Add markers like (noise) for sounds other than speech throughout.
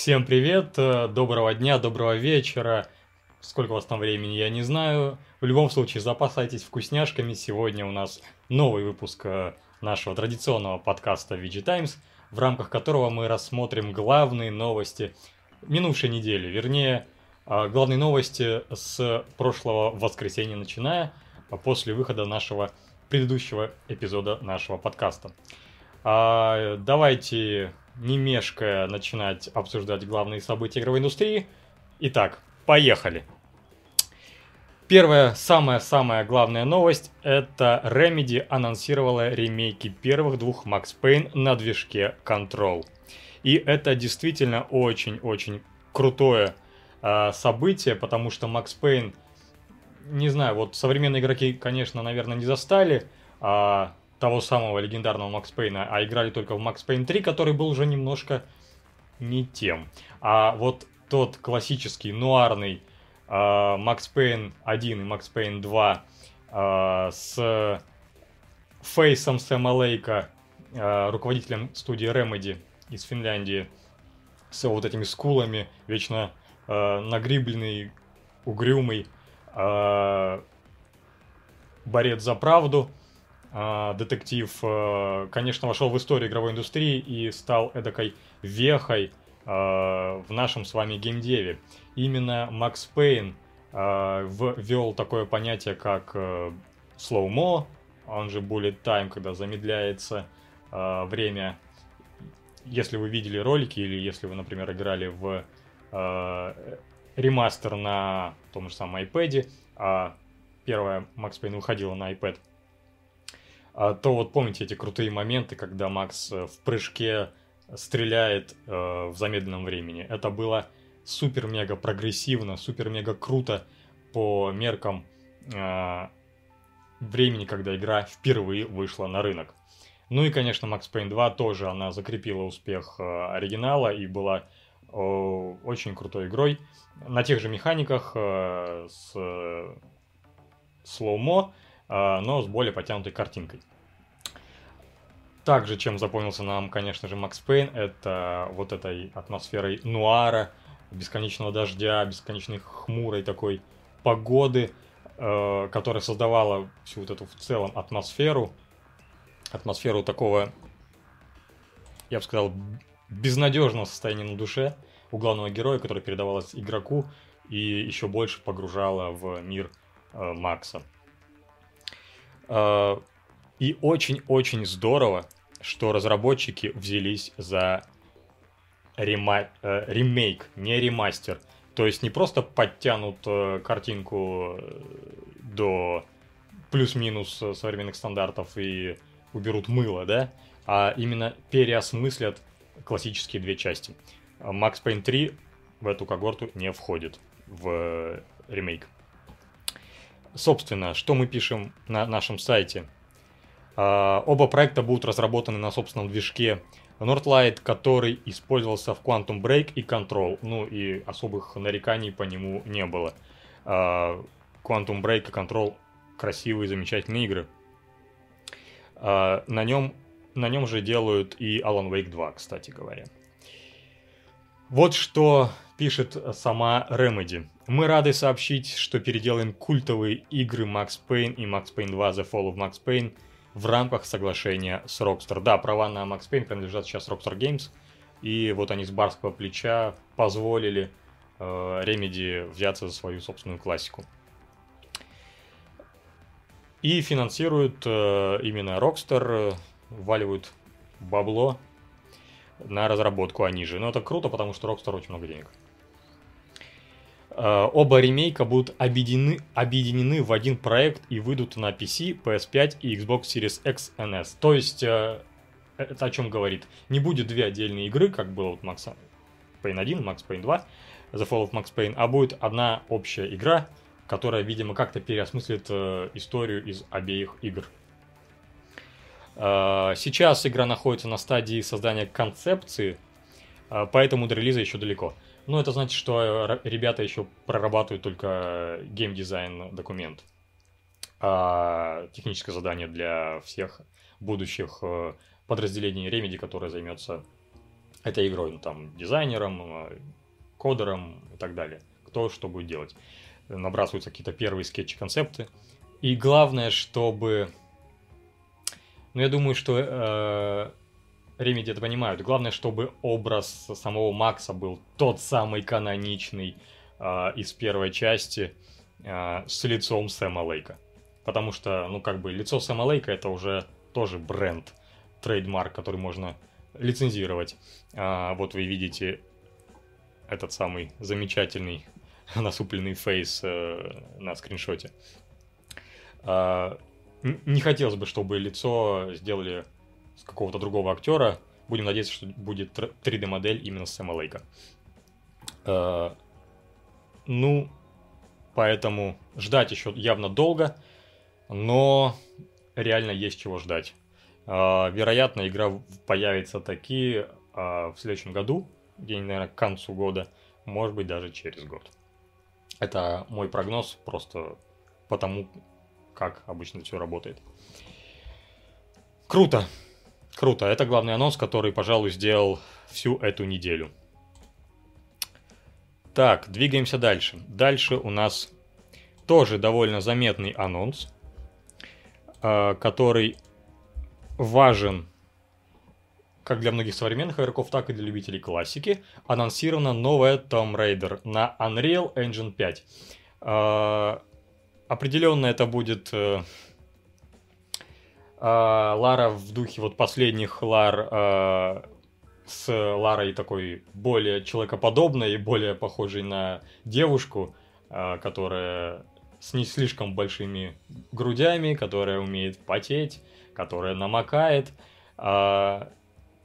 Всем привет, э, доброго дня, доброго вечера. Сколько у вас там времени, я не знаю. В любом случае, запасайтесь вкусняшками. Сегодня у нас новый выпуск э, нашего традиционного подкаста VG Times, в рамках которого мы рассмотрим главные новости минувшей недели. Вернее, э, главные новости с прошлого воскресенья начиная, после выхода нашего предыдущего эпизода нашего подкаста. А, давайте не мешкая, начинать обсуждать главные события игровой индустрии. Итак, поехали. Первая, самая-самая главная новость – это Remedy анонсировала ремейки первых двух Max Payne на движке Control. И это действительно очень-очень крутое э, событие, потому что Max Payne, не знаю, вот современные игроки, конечно, наверное, не застали, а того самого легендарного Макс Пейна, а играли только в Макс Пейн 3, который был уже немножко не тем. А вот тот классический нуарный Макс Пейн 1 и Макс Пейн 2 э, с Фейсом Сэма Лейка, э, руководителем студии Remedy из Финляндии, с вот этими скулами, вечно нагрибленный, угрюмый, борец за правду – а, детектив, э, конечно, вошел в историю игровой индустрии и стал эдакой вехой э, в нашем с вами геймдеве. Именно Макс Пейн э, ввел такое понятие, как slow-mo, он же bullet time, когда замедляется время. Если вы видели ролики или если вы, например, играли в ремастер на том же самом iPad, а первая Макс Пейн выходила на iPad – а, то вот помните эти крутые моменты, когда Макс э, в прыжке стреляет э, в замедленном времени. Это было супер-мега прогрессивно, супер-мега круто по меркам э, времени, когда игра впервые вышла на рынок. Ну и, конечно, Max Payne 2 тоже, она закрепила успех э, оригинала и была э, очень крутой игрой. На тех же механиках э, с э, слоумо, а, но с более потянутой картинкой. Также, чем запомнился нам, конечно же, Макс Пейн, это вот этой атмосферой нуара, бесконечного дождя, бесконечной хмурой такой погоды, э, которая создавала всю вот эту в целом атмосферу, атмосферу такого, я бы сказал, безнадежного состояния на душе у главного героя, которое передавалось игроку и еще больше погружало в мир э, Макса. Э, и очень-очень здорово, что разработчики взялись за рема... Э, ремейк, не ремастер. То есть не просто подтянут э, картинку до плюс-минус современных стандартов и уберут мыло, да, а именно переосмыслят классические две части. Max Payne 3 в эту когорту не входит в ремейк. Собственно, что мы пишем на нашем сайте? А, оба проекта будут разработаны на собственном движке Northlight, который использовался в Quantum Break и Control. Ну и особых нареканий по нему не было. А, Quantum Break и Control красивые, замечательные игры. А, на нем, на нем же делают и Alan Wake 2, кстати говоря. Вот что пишет сама Remedy. Мы рады сообщить, что переделаем культовые игры Max Payne и Max Payne 2 The Fall of Max Payne в рамках соглашения с Rockstar. Да, права на Max Payne принадлежат сейчас Rockstar Games, и вот они с барского плеча позволили э, Remedy взяться за свою собственную классику. И финансируют э, именно Rockstar, э, вваливают бабло на разработку они же. Но это круто, потому что Rockstar очень много денег. Uh, оба ремейка будут объединены, объединены в один проект и выйдут на PC, PS5 и Xbox Series X NS. То есть, uh, это о чем говорит? Не будет две отдельные игры, как было вот Max Payne 1, Max Payne 2, The Fall of Max Payne, а будет одна общая игра, которая, видимо, как-то переосмыслит uh, историю из обеих игр. Сейчас игра находится на стадии создания концепции, поэтому до релиза еще далеко. Но это значит, что э, ребята еще прорабатывают только геймдизайн документ. А техническое задание для всех будущих э, подразделений Remedy, которое займется этой игрой, ну, там, дизайнером, э, кодером и так далее. Кто что будет делать. Набрасываются какие-то первые скетчи-концепты. И главное, чтобы... Ну, я думаю, что Remedy это понимают. Главное, чтобы образ самого Макса был тот самый каноничный э, из первой части э, с лицом Сэма Лейка. Потому что, ну, как бы, лицо Сэма Лейка это уже тоже бренд, trademark, который можно лицензировать. А, вот вы видите этот самый замечательный (laughs) насупленный face э, на скриншоте. А, не хотелось бы, чтобы лицо сделали с какого-то другого актера. Будем надеяться, что будет 3D-модель именно с Сэма Лейка. А, ну, поэтому ждать еще явно долго, но реально есть чего ждать. А, вероятно, игра появится таки а, в следующем году, где-нибудь, наверное, к концу года, может быть, даже через год. Это мой прогноз просто потому, как обычно все работает. Круто. Круто. Это главный анонс, который, пожалуй, сделал всю эту неделю. Так, двигаемся дальше. Дальше у нас тоже довольно заметный анонс, а, который важен как для многих современных игроков, так и для любителей классики. Анонсирована новая Tomb Raider на Unreal Engine 5. А, определенно это будет э, Лара в духе вот последних Лар а, с Ларой такой более человекоподобной и более похожей на девушку, которая с не слишком большими грудями, которая умеет потеть, которая намокает. А,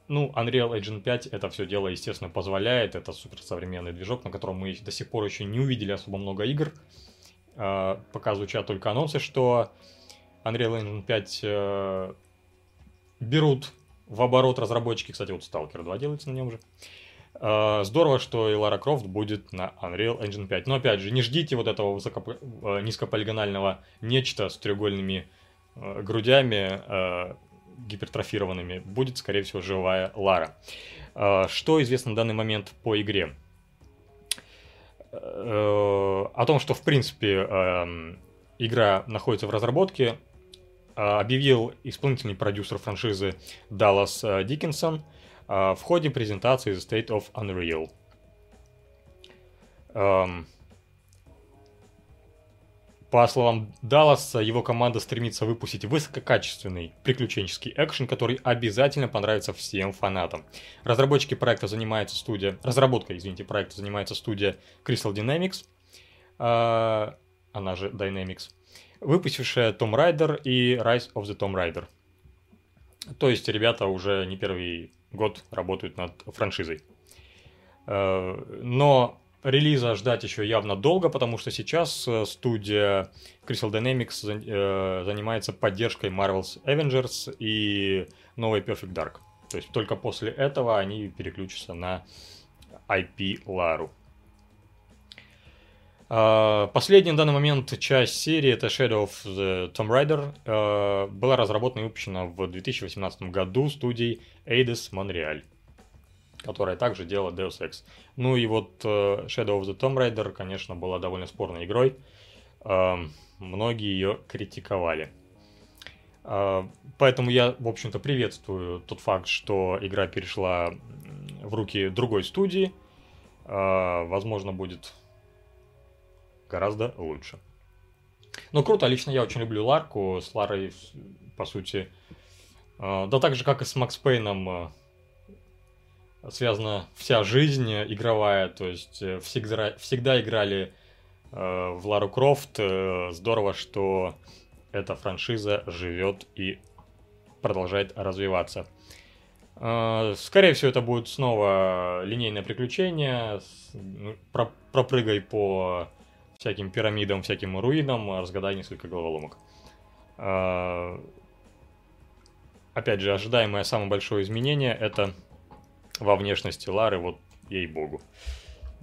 ну, Unreal Engine 5 это все дело, естественно, позволяет. Это суперсовременный движок, на котором мы до сих пор еще не увидели особо много игр. А, пока звучат только анонсы, что Unreal Engine 5 э, берут в оборот разработчики. Кстати, вот Stalker 2 делается на нем же. Uh, здорово, что и Лара Крофт будет на Unreal Engine 5. Но опять же, не ждите вот этого высоко... Э, низкополигонального нечто с треугольными Э, грудями э, гипертрофированными, будет, скорее всего, живая Лара. Э, что известно на данный момент по игре? О том, что, в принципе, игра находится в разработке, объявил исполнительный продюсер франшизы Даллас Диккенсон в ходе презентации The State of Unreal. По словам Далласа, его команда стремится выпустить высококачественный приключенческий экшен, который обязательно понравится всем фанатам. Разработчики проекта занимается студия... Разработка, извините, проекта занимается студия Crystal Dynamics, она же Dynamics, выпустившая Tomb Raider и Rise of the Tomb Raider. То есть ребята уже не первый год работают над франшизой. Э, но Релиза ждать еще явно долго, потому что сейчас э, студия Crystal Dynamics э, занимается поддержкой Marvel's Avengers и новой Perfect Dark. То есть только после этого они переключатся на IP Лару. А, последняя на данный момент часть серии, это Shadow of the Tomb Raider, э, была разработана и выпущена в 2018 году студией Eidos Montreal которая также делала Deus Ex. Ну и вот э, Shadow of the Tomb Raider, конечно, была довольно спорной игрой. Эм, многие ее критиковали. Поэтому я, в общем-то, приветствую тот факт, что игра перешла в руки другой студии. Возможно, будет гораздо лучше. Ну, круто, лично я очень люблю Ларку. С Ларой, по сути, да так же, как и с Макс Пейном, связана вся жизнь игровая, то есть э, всегда, всегда играли э, в Лару Крофт. Э, здорово, что эта франшиза живет и продолжает развиваться. Э, скорее всего, это будет снова линейное приключение. Ну, про, пропрыгай по всяким пирамидам, всяким руинам, разгадай несколько головоломок. Э, опять же, ожидаемое самое большое изменение это во внешности Лары, вот ей-богу.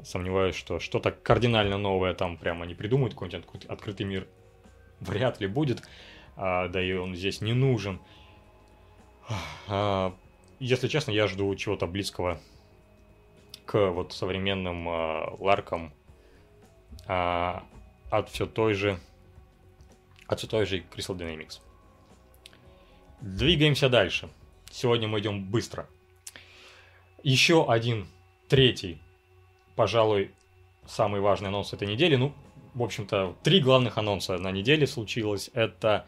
Сомневаюсь, что что-то кардинально новое там прямо не придумают, какой-нибудь открытый мир вряд ли будет, а, да и он здесь не нужен. А, если честно, я жду чего-то близкого к вот современным ларкам э, от все той же от все той же Crystal Dynamics. Двигаемся дальше. Сегодня мы идем быстро. Еще один, третий, пожалуй, самый важный анонс этой недели. Ну, в общем-то, три главных анонса на неделе случилось. Это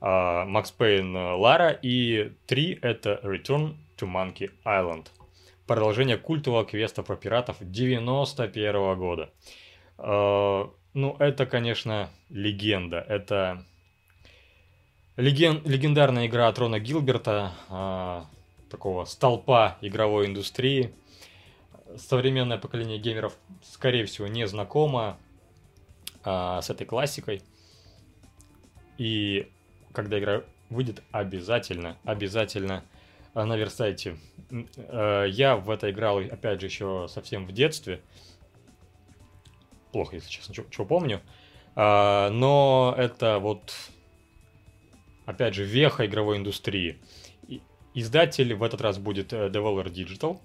Макс Пейн Лара и три это Return to Monkey Island. Продолжение культового квеста про пиратов 91 -го года. Uh, ну, это, конечно, легенда. Это леген... легендарная игра от Рона Гилберта, uh, такого столпа игровой индустрии. Современное поколение геймеров, скорее всего, не знакомо uh, с этой классикой. И когда игра выйдет, обязательно, обязательно наверстайте. Э, я в это играл, опять же, еще совсем в детстве. Плохо, если честно, что помню. А, но это вот, опять же, веха игровой индустрии. Издатель в этот раз будет э, Devolver Digital.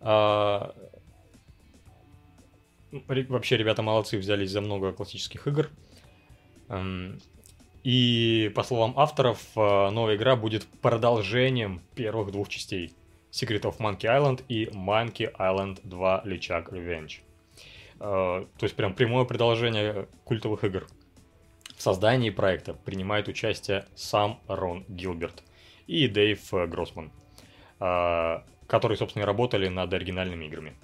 А, вообще, ребята молодцы, взялись за много классических игр. Эм, и, по словам авторов, э, новая игра будет продолжением первых двух частей. Secret of Monkey Island и Monkey Island 2 Личак Revenge. Э, то есть прям прямое продолжение культовых игр. В создании проекта принимает участие сам Рон Гилберт и Дэйв Гроссман, э, которые, собственно, и работали над оригинальными играми.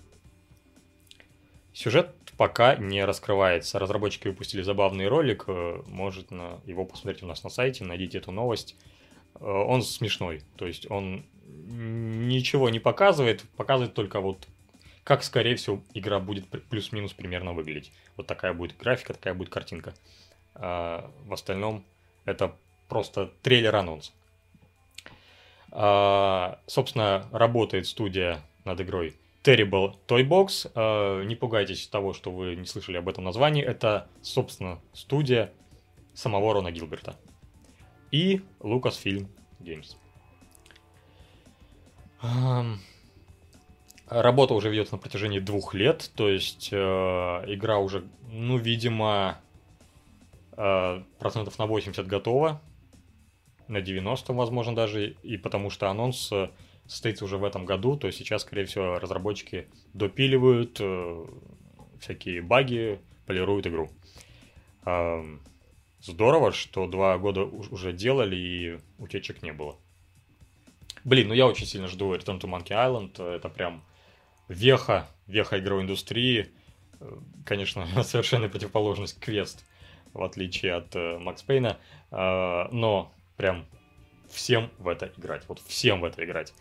Сюжет пока не раскрывается. Разработчики выпустили забавный ролик, э, может его посмотреть у нас на сайте, найдите эту новость. Э, он смешной, то есть он ничего не показывает, показывает только вот как, скорее всего, игра будет плюс-минус примерно выглядеть. Вот такая будет графика, такая будет картинка. А в остальном это просто трейлер-анонс. А, собственно, работает студия над игрой Terrible Toy Box. Э, не пугайтесь того, что вы не слышали об этом названии. Это, собственно, студия самого Рона Гилберта. И Lucasfilm Games. Работа уже ведется на протяжении двух лет, то есть э, игра уже, ну, видимо, э, процентов на 80 готова, на 90, возможно, даже, и потому что анонс э, состоится уже в этом году, то сейчас, скорее всего, разработчики допиливают э, всякие баги, полируют игру. Э, здорово, что два года уже делали и утечек не было. Блин, ну я очень сильно жду Return to Monkey Island, это прям веха, веха игровой индустрии. Конечно, (laughs) совершенно противоположность квест, в отличие от э, Макс Пейна, э, но прям всем в это играть. Вот всем в это играть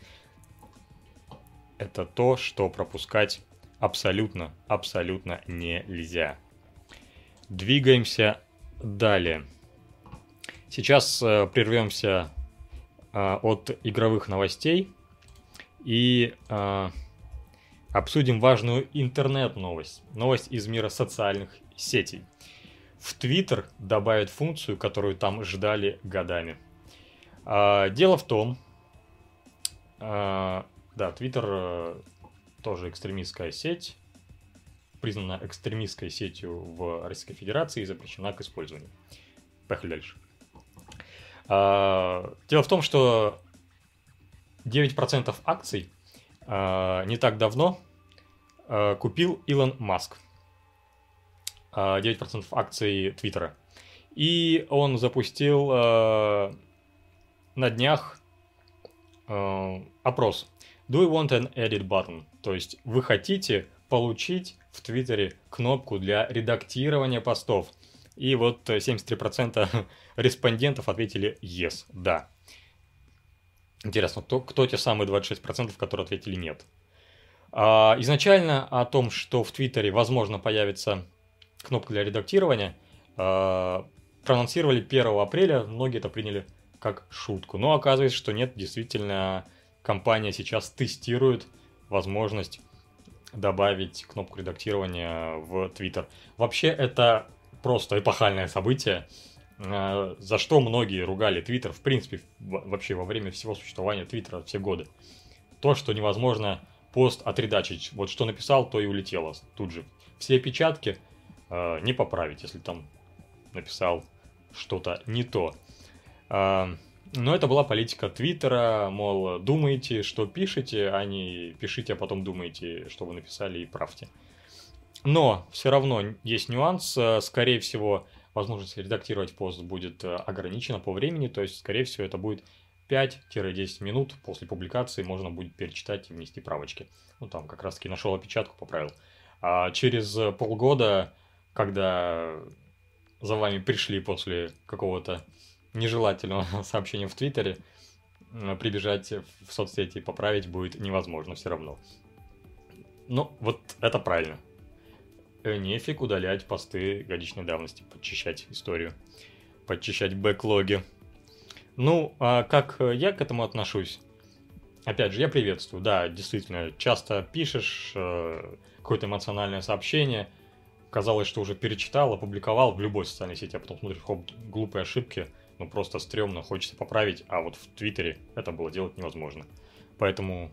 это то, что пропускать абсолютно, абсолютно нельзя. Двигаемся далее. Сейчас э, прервемся э, от игровых новостей и э, обсудим важную интернет-новость. Новость из мира социальных сетей. В Twitter добавят функцию, которую там ждали годами. Э, дело в том, э, да, Твиттер э, тоже экстремистская сеть, признана экстремистской сетью в Российской Федерации и запрещена к использованию. Поехали дальше. А, дело в том, что 9% акций а, не так давно а, купил Илон Маск. 9% акций Твиттера. И он запустил на днях опрос Do you want an edit button? То есть вы хотите получить в Твиттере кнопку для редактирования постов. И вот 73% (laughs) респондентов ответили yes, да. Интересно, кто, кто те самые 26%, которые ответили нет? А, изначально о том, что в Твиттере, возможно, появится кнопка для редактирования, а, проанонсировали 1 апреля, многие это приняли как шутку. Но оказывается, что нет, действительно, компания сейчас тестирует возможность добавить кнопку редактирования в Twitter. Вообще это просто эпохальное событие, за что многие ругали Twitter, в принципе, вообще во время всего существования Твиттера все годы. То, что невозможно пост отредачить. Вот что написал, то и улетело тут же. Все опечатки э, не поправить, если там написал что-то не то. Э, но это была политика Твиттера, мол, думаете, что пишете, а не пишите, а потом думаете, что вы написали и правьте. Но все равно есть нюанс. Скорее всего, возможность редактировать пост будет э, ограничена по времени, то есть, скорее всего, это будет 5-10 минут после публикации можно будет перечитать и внести правочки. Ну, там как раз-таки нашел опечатку, поправил. А через полгода, когда за вами пришли после какого-то нежелательного (laughs) сообщения в Твиттере, прибежать в соцсети и поправить будет невозможно все равно. Ну, вот это правильно. Э, нефиг удалять посты годичной давности, подчищать историю, подчищать бэклоги. Ну, а как я к этому отношусь? Опять же, я приветствую, да, действительно, часто пишешь э, какое-то эмоциональное сообщение, казалось, что уже перечитал, опубликовал в любой социальной сети, а потом смотришь, хоп, глупые ошибки, ну просто стрёмно, хочется поправить, а вот в Твиттере это было делать невозможно. Поэтому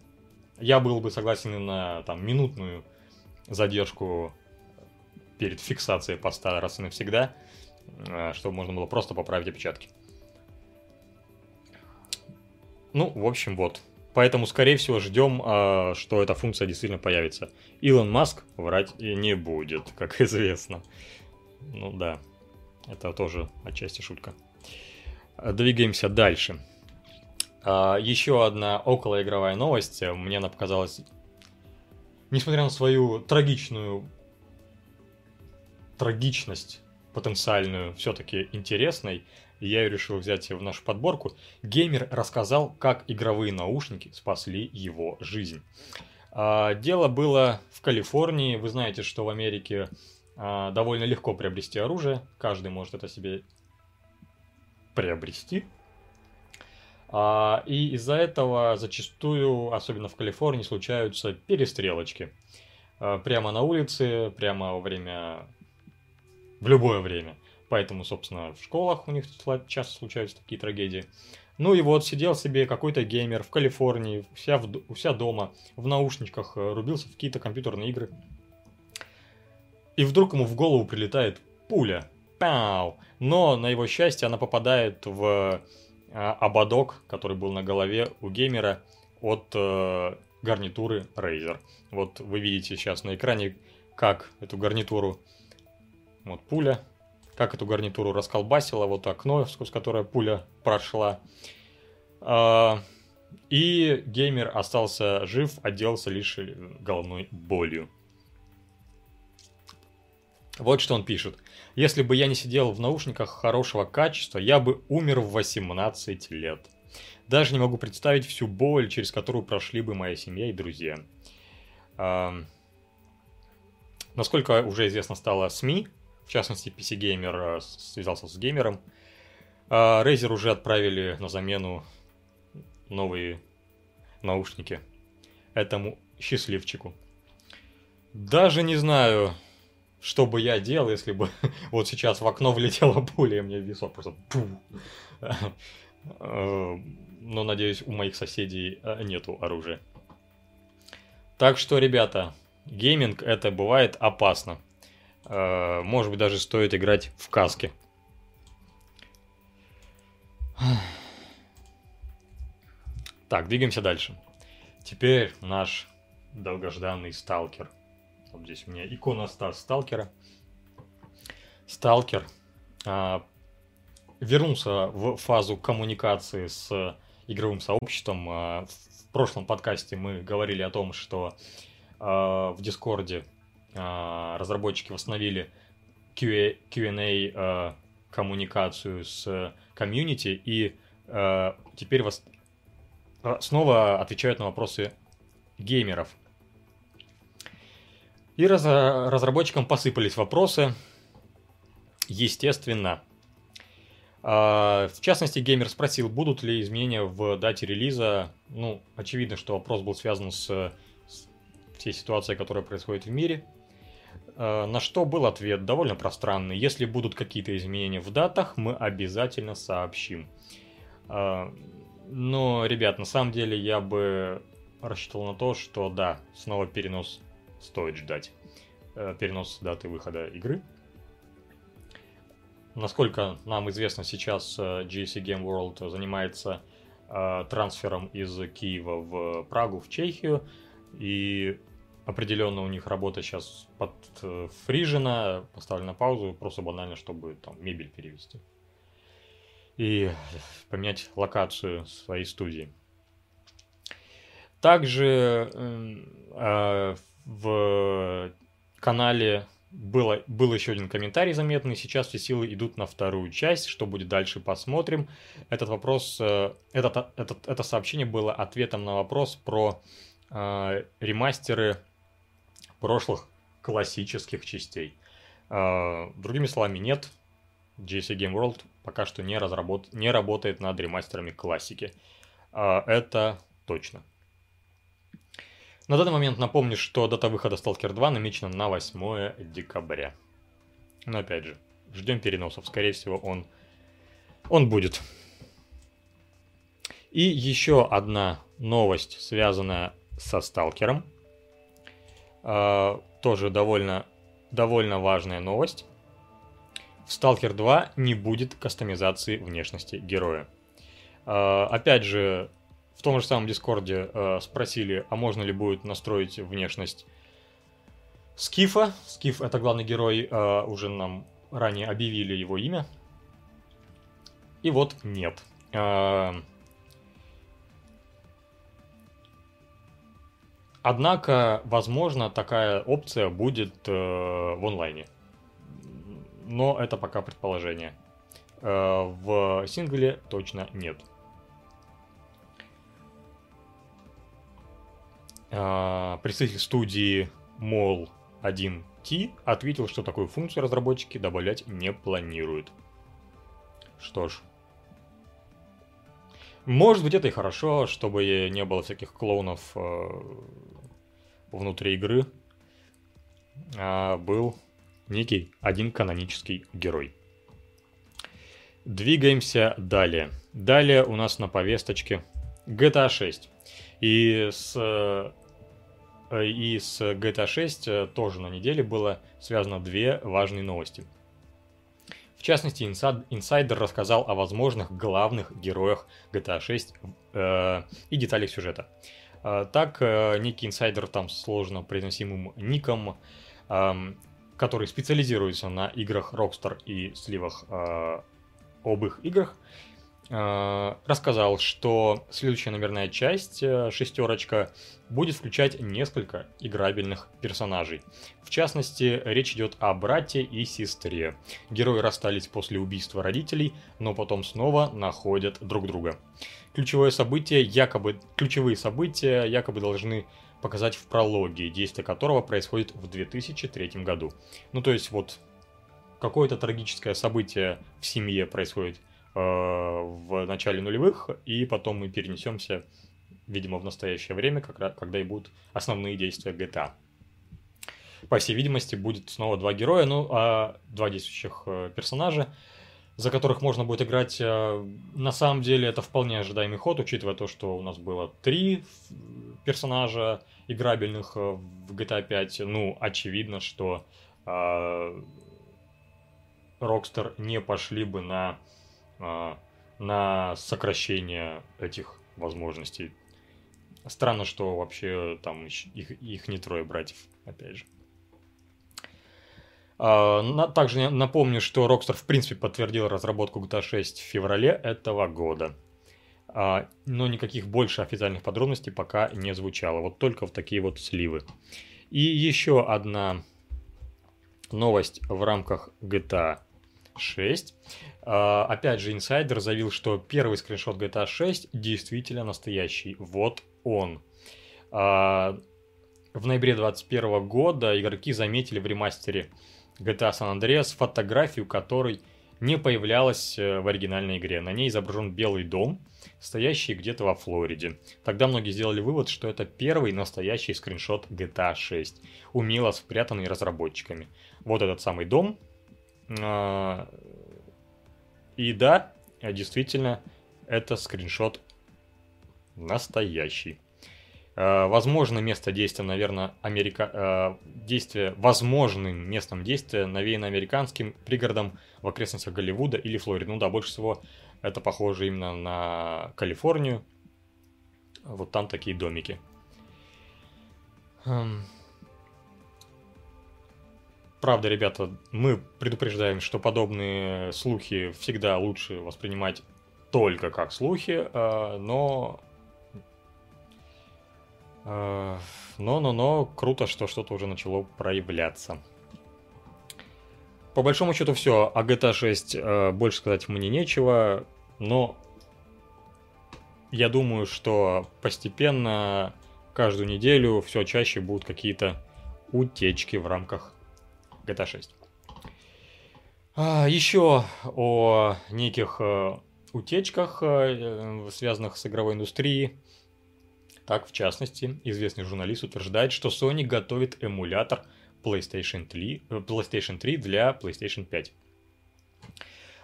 я был бы согласен на там минутную задержку перед фиксацией поста раз и навсегда, э, чтобы можно было просто поправить опечатки. Ну, в общем, вот. Поэтому, скорее всего, ждем, э, что эта функция действительно появится. Илон Маск врать и не будет, (laughs) как известно. Ну да, это тоже отчасти шутка. Двигаемся дальше. Еще одна околоигровая новость. Мне она показалась, несмотря на свою трагичную трагичность потенциальную все-таки интересной, и я ее решил взять в нашу подборку. Геймер рассказал, как игровые наушники спасли его жизнь. А, дело было в Калифорнии. Вы знаете, что в Америке а, довольно легко приобрести оружие. Каждый может это себе приобрести. А, и из-за этого зачастую, особенно в Калифорнии, случаются перестрелочки. Прямо на улице, прямо во время в любое время. Поэтому, собственно, в школах у них часто случаются такие трагедии. Ну и вот сидел себе какой-то геймер в Калифорнии, вся, в, вся дома, в наушничках, э, рубился в какие-то компьютерные игры. И вдруг ему в голову прилетает пуля. Пау! Но, на его счастье, она попадает в а, ободок, который был на голове у геймера от э, гарнитуры Razer. Вот вы видите сейчас на экране, как эту гарнитуру вот пуля. Как эту гарнитуру расколбасила, вот окно, сквозь которое пуля прошла. А, и геймер остался жив, отделался лишь головной болью. Вот что он пишет. Если бы я не сидел в наушниках хорошего качества, я бы умер в 18 лет. Даже не могу представить всю боль, через которую прошли бы моя семья и друзья. А, насколько уже известно стало СМИ, в частности, PC Gamer э, связался с геймером. А Razer уже отправили на замену новые наушники этому счастливчику. Даже не знаю, что бы я делал, если бы (laughs) вот сейчас в окно влетела пуля, и мне висок просто э, Но, надеюсь, у моих соседей э, нету оружия. Так что, ребята, гейминг это бывает опасно. Э, может быть, даже стоит играть в каске. Так, двигаемся дальше. Теперь наш долгожданный сталкер. Вот здесь у меня икона сталкера. Сталкер а, вернулся в фазу коммуникации с игровым сообществом. А, в прошлом подкасте мы говорили о том, что а, в Дискорде разработчики восстановили QA, а, коммуникацию с комьюнити и а, теперь вас снова отвечают на вопросы геймеров. И раз, разработчикам посыпались вопросы, естественно. В частности, геймер спросил, будут ли изменения в дате релиза. Ну, очевидно, что вопрос был связан с, с всей ситуацией, которая происходит в мире – Э, на что был ответ довольно пространный. Если будут какие-то изменения в датах, мы обязательно сообщим. Э, но, ребят, на самом деле я бы рассчитывал на то, что да, снова перенос стоит ждать. Э, перенос даты выхода игры. Насколько нам известно, сейчас э, GSC Game World занимается э, трансфером из Киева в Прагу, в Чехию. И определенно у них работа сейчас подфрижена, поставлена на паузу, просто банально, чтобы там мебель перевести. И поменять локацию своей студии. Также э, в канале было, был еще один комментарий заметный. Сейчас все силы идут на вторую часть. Что будет дальше, посмотрим. Этот вопрос, э, этот, этот, это сообщение было ответом на вопрос про э, ремастеры прошлых классических частей. Э, другими словами, нет. GSC Game World пока что не, разработ... не работает над ремастерами классики. Э, это точно. На данный момент напомню, что дата выхода Stalker 2 намечена на 8 декабря. Но опять же, ждем переносов. Скорее всего, он, он будет. И еще одна новость, связанная со Сталкером. Э, тоже довольно, довольно важная новость. В Stalker 2 не будет кастомизации внешности героя. Э, опять же, в том же самом Дискорде э, спросили, а можно ли будет настроить внешность Скифа. Скиф это главный герой, уже нам ранее объявили его имя. И вот нет. Однако, возможно, такая опция будет э, в онлайне. Но это пока предположение. Э, в сингле точно нет. А, представитель студии Mol 1T ответил, что такую функцию разработчики добавлять не планируют. Что ж. Может быть это и хорошо, чтобы не было всяких клоунов э, внутри игры. А был некий один канонический герой. Двигаемся далее. Далее у нас на повесточке GTA 6. И с Э, и с GTA 6 э, тоже на неделе было связано две важные новости. Частности, инсайдер рассказал о возможных главных героях GTA 6 э, и деталях сюжета. Э, так, э, некий инсайдер там сложно произносимым ником, э, который специализируется на играх Rockstar и сливах э, об их играх, рассказал, что следующая номерная часть, э, шестерочка, будет включать несколько играбельных персонажей. В частности, речь идет о брате и сестре. Герои расстались после убийства родителей, но потом снова находят друг друга. Ключевое событие, якобы, ключевые события якобы должны показать в прологе, действие которого происходит в 2003 году. Ну то есть вот какое-то трагическое событие в семье происходит э, в начале нулевых, и потом мы перенесемся видимо, в настоящее время, когда и будут основные действия GTA. По всей видимости, будет снова два героя, ну, а два действующих э, персонажа, за которых можно будет играть. Э, на самом деле, это вполне ожидаемый ход, учитывая то, что у нас было три персонажа играбельных э, в GTA 5. Ну, очевидно, что Rockstar не пошли бы на, на сокращение этих возможностей. Странно, что вообще там их, их не трое братьев, опять же. А, также напомню, что Rockstar в принципе подтвердил разработку GTA 6 в феврале этого года. А, но никаких больше официальных подробностей пока не звучало. Вот только в такие вот сливы. И еще одна новость в рамках GTA 6. А, опять же, инсайдер заявил, что первый скриншот GTA 6 действительно настоящий. Вот он. А, в ноябре 2021 года игроки заметили в ремастере GTA San Andreas фотографию, которой не появлялась э, в оригинальной игре. На ней изображен белый дом, стоящий где-то во Флориде. Тогда многие сделали вывод, что это первый настоящий скриншот GTA 6, умело спрятанный разработчиками. Вот этот самый дом. А, и да, действительно, это скриншот настоящий. Э, возможно, место действия, наверное, Америка... Э, действие, возможным местом действия навеяно американским пригородом в окрестностях Голливуда или Флориды. Ну да, больше всего это похоже именно на Калифорнию. Вот там такие домики. Правда, ребята, мы предупреждаем, что подобные слухи всегда лучше воспринимать только как слухи, э, но но-но-но, круто, что что-то уже начало проявляться. По большому счету все, о GTA 6 э, больше сказать мне нечего, но я думаю, что постепенно каждую неделю все чаще будут какие-то утечки в рамках GTA 6. А, еще о неких э, утечках, э, связанных с игровой индустрией. Так, в частности, известный журналист утверждает, что Sony готовит эмулятор PlayStation 3, э, PlayStation 3 для PlayStation 5.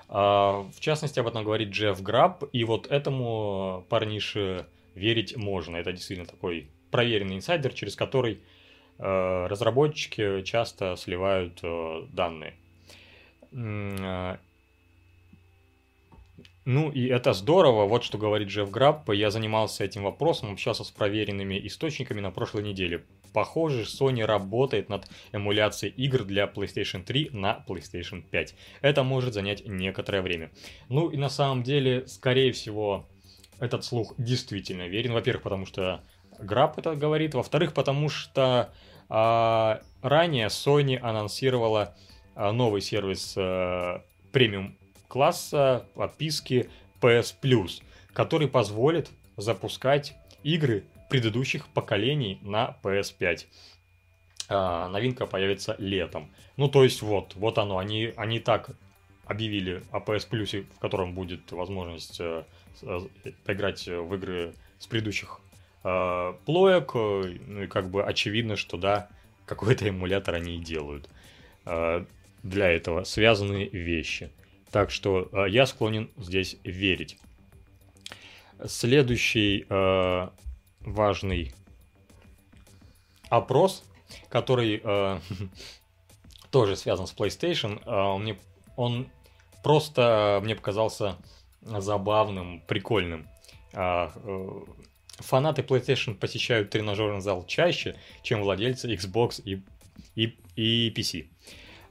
А, в частности, об этом говорит Джефф Граб, и вот этому парнише верить можно. Это действительно такой проверенный инсайдер, через который э, разработчики часто сливают э, данные. Ну и это здорово, вот что говорит Джефф Граб. Я занимался этим вопросом, общался с проверенными источниками на прошлой неделе. Похоже, Sony работает над эмуляцией игр для PlayStation 3 на PlayStation 5. Это может занять некоторое время. Ну и на самом деле, скорее всего, этот слух действительно верен. Во-первых, потому что Граб это говорит. Во-вторых, потому что а, ранее Sony анонсировала а, новый сервис а, премиум класса подписки PS Plus, который позволит запускать игры предыдущих поколений на PS5. А, новинка появится летом. Ну, то есть вот, вот оно, они, они так объявили о PS Plus, в котором будет возможность э, э, поиграть в игры с предыдущих э, плоек, ну и как бы очевидно, что да, какой-то эмулятор они и делают. Э, для этого связанные вещи. Так что э, я склонен здесь верить. Следующий э, важный опрос, который э, (laughs) тоже связан с PlayStation, э, мне, он просто мне показался забавным, прикольным. Э, э, фанаты PlayStation посещают тренажерный зал чаще, чем владельцы Xbox и, и, и PC.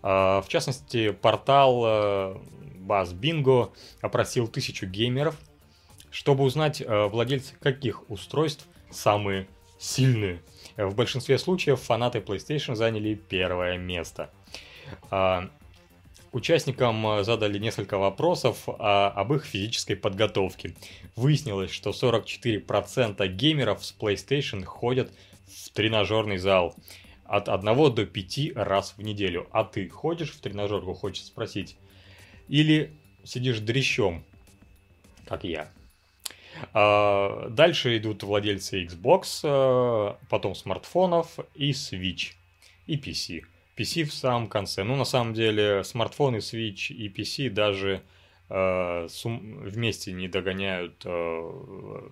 Э, в частности, портал э, Баз Бинго опросил тысячу геймеров, чтобы узнать, э, владельцы каких устройств самые сильные. В большинстве случаев фанаты PlayStation заняли первое место. А, участникам э, задали несколько вопросов об их физической подготовке. Выяснилось, что 44% геймеров с PlayStation ходят в тренажерный зал от 1 до 5 раз в неделю. А ты ходишь в тренажерку, хочется спросить? или сидишь дрещом, как я. А, дальше идут владельцы Xbox, а, потом смартфонов и Switch, и PC. PC в самом конце. Ну, на самом деле, смартфоны, Switch и PC даже э, сум- вместе не догоняют э,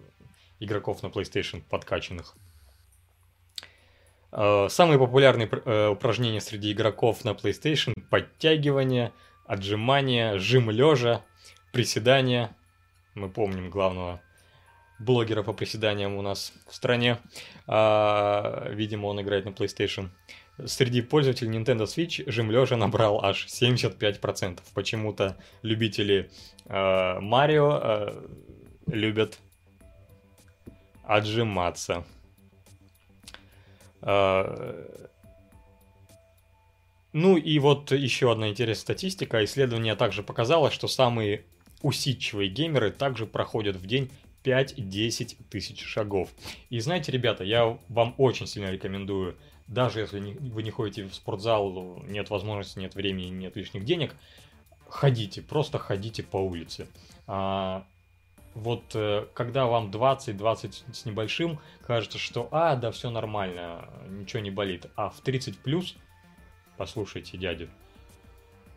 игроков на PlayStation подкачанных. Э, самые популярные э, упражнения среди игроков на PlayStation – подтягивание – отжимания, жим лежа, приседания. Мы помним главного блогера по приседаниям у нас в стране. А, видимо, он играет на PlayStation. Среди пользователей Nintendo Switch жим лежа набрал аж 75%. Почему-то любители а, Марио а, любят отжиматься. А, ну и вот еще одна интересная статистика. Исследование также показало, что самые усидчивые геймеры также проходят в день 5-10 тысяч шагов. И знаете, ребята, я вам очень сильно рекомендую, даже если вы не ходите в спортзал, нет возможности, нет времени, нет лишних денег, ходите, просто ходите по улице. А, вот э, когда вам 20-20 с небольшим, кажется, что а, да, все нормально, ничего не болит. А в 30 плюс – послушайте дядю.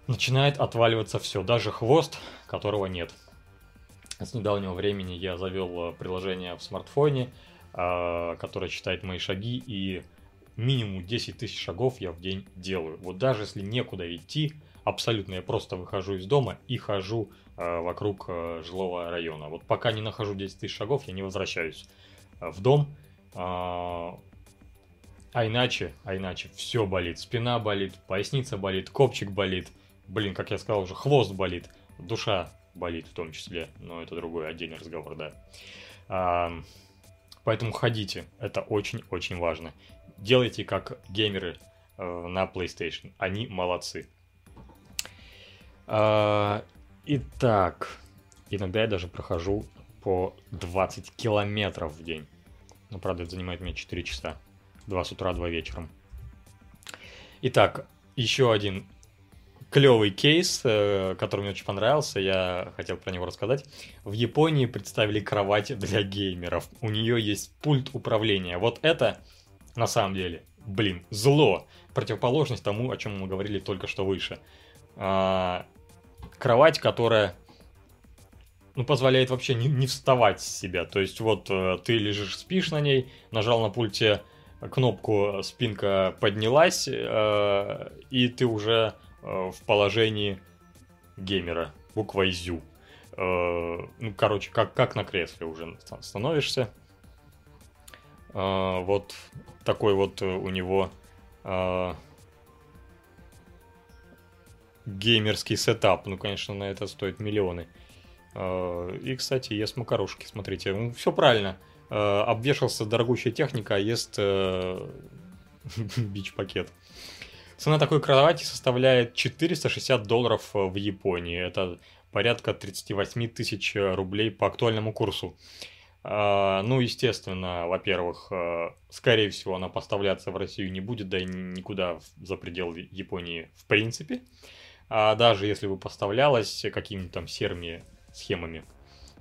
Начинает отваливаться все, даже хвост, которого нет. С недавнего времени я завел э, приложение в смартфоне, э, которая считает мои шаги, и минимум 10 тысяч шагов я в день делаю. Вот даже если некуда идти, абсолютно я просто выхожу из дома и хожу э, вокруг э, жилого района. Вот пока не нахожу 10 тысяч шагов, я не возвращаюсь э, в дом. Э, а иначе, а иначе все болит. Спина болит, поясница болит, копчик болит. Блин, как я сказал уже, хвост болит. Душа болит в том числе. Но это другой отдельный разговор, да. А, поэтому ходите. Это очень-очень важно. Делайте как геймеры э, на PlayStation. Они молодцы. А, итак, иногда я даже прохожу по 20 километров в день. Ну, правда, это занимает меня 4 часа. Два с утра, два вечером. Итак, еще один клевый кейс, э, который мне очень понравился, я хотел про него рассказать. В Японии представили кровать для геймеров. У нее есть пульт управления. Вот это, на самом деле, блин, зло. Противоположность тому, о чем мы говорили только что выше. А, кровать, которая ну, позволяет вообще не, не вставать с себя. То есть вот э, ты лежишь, спишь на ней, нажал на пульте кнопку спинка поднялась, э, и ты уже э, в положении геймера, буквой ЗЮ. Э, ну, короче, как, как на кресле уже становишься. Э, вот такой вот у него э, геймерский сетап. Ну, конечно, на это стоит миллионы. Э, и, кстати, ест макарошки, смотрите. Ну, все правильно. Э, обвешался дорогущая техника, а ест э, (laughs) бич-пакет. Цена такой кровати составляет 460 долларов в Японии. Это порядка 38 тысяч рублей по актуальному курсу. Ну, естественно, во-первых, скорее всего, она поставляться в Россию не будет, да и никуда за пределы Японии в принципе. А даже если бы поставлялась какими-то там серыми схемами,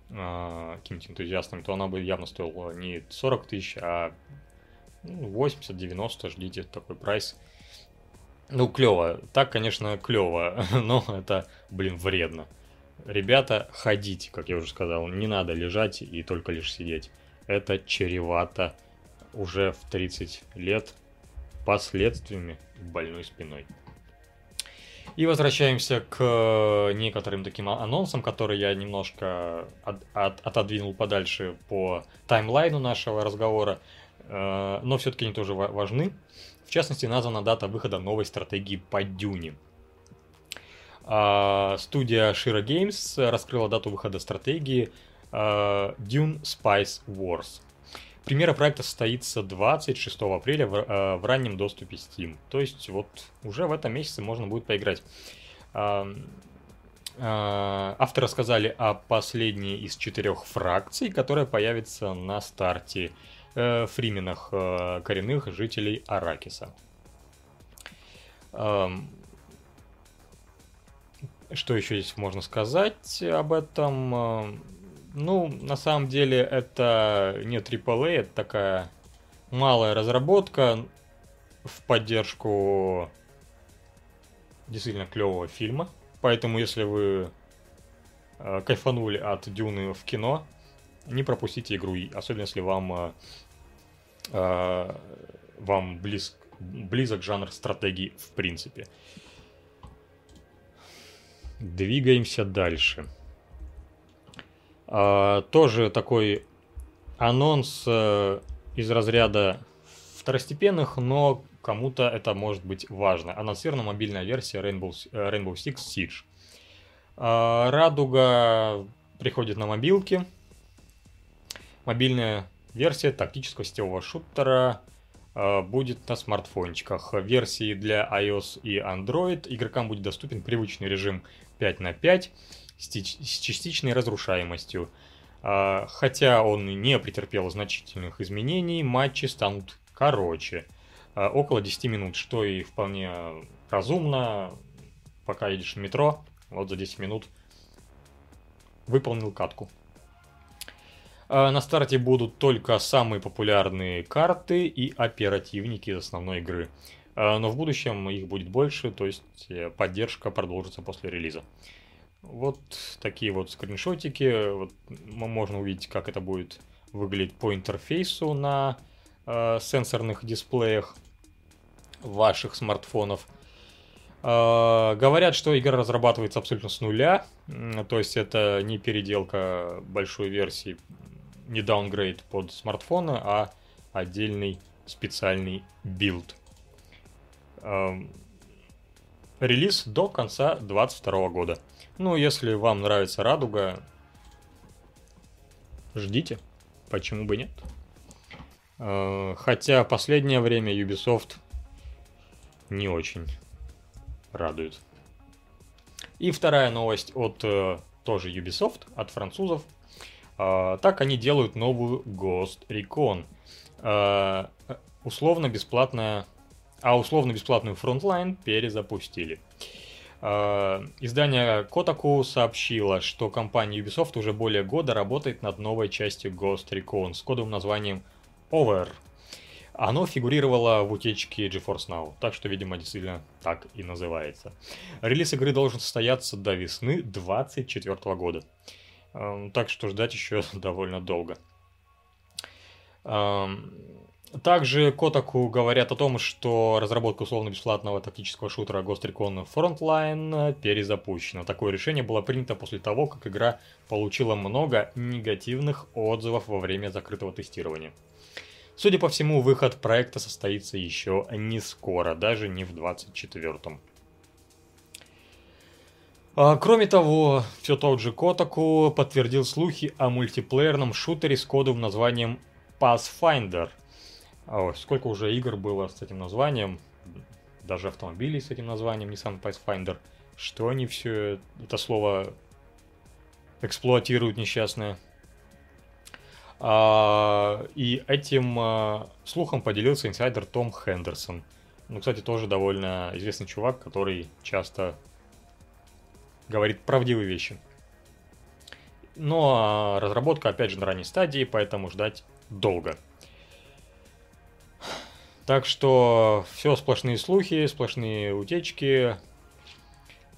э, какими-то энтузиастами, то она бы явно стоила не 40 тысяч, а 80-90, ну, ждите такой прайс. Ну, клево. Так, конечно, клево, (laughs) но это, блин, вредно. Ребята, ходите, как я уже сказал, не надо лежать и только лишь сидеть. Это чревато уже в 30 лет последствиями больной спиной. И возвращаемся к э, некоторым таким анонсам, которые я немножко от, от, отодвинул подальше по таймлайну нашего разговора, э, но все-таки они тоже важны. В частности, названа дата выхода новой стратегии по Дюне. А, студия Shira Games раскрыла дату выхода стратегии э, Dune Spice Wars. Премьера проекта состоится 26 апреля в, э, в раннем доступе Steam. То есть вот уже в этом месяце можно будет поиграть. Авторы рассказали о последней из четырех фракций, которая появится на старте э, фрименах э, коренных жителей Аракиса. Э, что еще здесь можно сказать об этом? Ну, на самом деле, это не AAA, это такая малая разработка в поддержку действительно клевого фильма. Поэтому, если вы э, кайфанули от Дюны в кино, не пропустите игру, особенно если вам, э, э, вам близ, близок жанр стратегии в принципе. Двигаемся дальше. А, тоже такой анонс э, из разряда второстепенных, но кому-то это может быть важно. Анонсирована мобильная версия Rainbow, э, Rainbow Six Siege. А, радуга приходит на мобилки. Мобильная версия тактического сетевого шутера будет на смартфончиках. Версии для iOS и Android игрокам будет доступен привычный режим 5 на 5 с частичной разрушаемостью. А, хотя он не претерпел значительных изменений, матчи станут короче. А, около 10 минут, что и вполне разумно. Пока едешь в метро, вот за 10 минут выполнил катку. А, на старте будут только самые популярные карты и оперативники из основной игры. Но в будущем их будет больше, то есть э, поддержка продолжится после релиза. Вот такие вот скриншотики. Вот можно увидеть, как это будет выглядеть по интерфейсу на э, сенсорных дисплеях ваших смартфонов. Э, говорят, что игра разрабатывается абсолютно с нуля, то есть это не переделка большой версии, не даунгрейд под смартфоны, а отдельный специальный build. Эм, релиз до конца 2022 года. Ну, если вам нравится радуга, ждите, почему бы нет. Э, хотя последнее время Ubisoft не очень радует. И вторая новость от э, тоже Ubisoft, от французов. Э, так они делают новую Ghost Recon. Условно бесплатная, а условно бесплатную Frontline перезапустили. Издание Kotaku сообщило, что компания Ubisoft уже более года работает над новой частью Ghost Recon с кодовым названием Over. Оно фигурировало в утечке GeForce Now, так что, видимо, действительно так и называется. Релиз игры должен состояться до весны 2024 года. Эм, так что ждать еще (laughs) довольно долго. Эм, также Kotaku говорят о том, что разработка условно-бесплатного тактического шутера Ghost Recon Frontline перезапущена. Такое решение было принято после того, как игра получила много негативных отзывов во время закрытого тестирования. Судя по всему, выход проекта состоится еще не скоро, даже не в 24-м. А, кроме того, все тот же Котаку подтвердил слухи о мультиплеерном шутере с кодовым названием Pathfinder. О, сколько уже игр было с этим названием, даже автомобилей с этим названием, Nissan Pathfinder. Что они все это слово эксплуатируют несчастное. А, и этим а, слухом поделился инсайдер Том Хендерсон. Ну, кстати, тоже довольно известный чувак, который часто говорит правдивые вещи. Но разработка, опять же, на ранней стадии, поэтому ждать долго. Так что все сплошные слухи, сплошные утечки,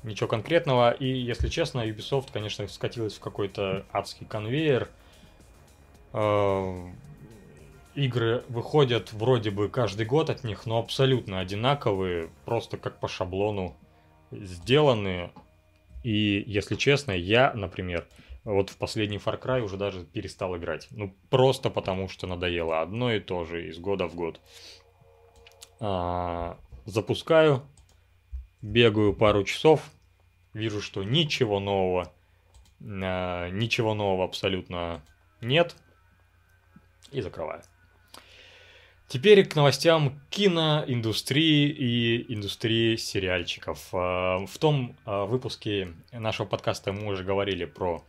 ничего конкретного. И, если честно, Ubisoft, конечно, скатилась в какой-то адский конвейер – Э, игры выходят вроде бы каждый год от них, но абсолютно одинаковые, просто как по шаблону сделаны. И, если честно, я, например, вот в последний Far Cry уже даже перестал играть. Ну, просто потому что надоело. Одно и то же из года в год. А, запускаю, бегаю пару часов, вижу, что ничего нового, а, ничего нового абсолютно нет и закрываю. Теперь к новостям киноиндустрии и индустрии сериальчиков. А, в том а, выпуске нашего подкаста мы уже говорили про,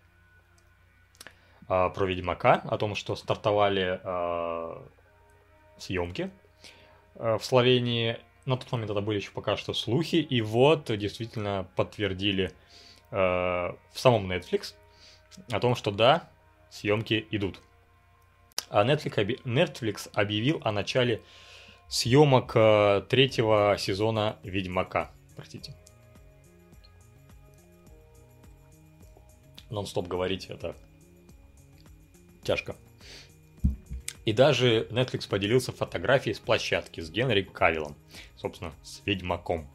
а, про Ведьмака, о том, что стартовали съемки в Словении. На тот момент это были еще пока что слухи, и вот действительно подтвердили в самом Netflix о том, что да, съемки идут. А Netflix объявил о начале съемок э, третьего сезона Ведьмака. Простите. Нон-стоп говорить это тяжко. И даже Netflix поделился фотографией с площадки с Генри Кавиллом, собственно, с Ведьмаком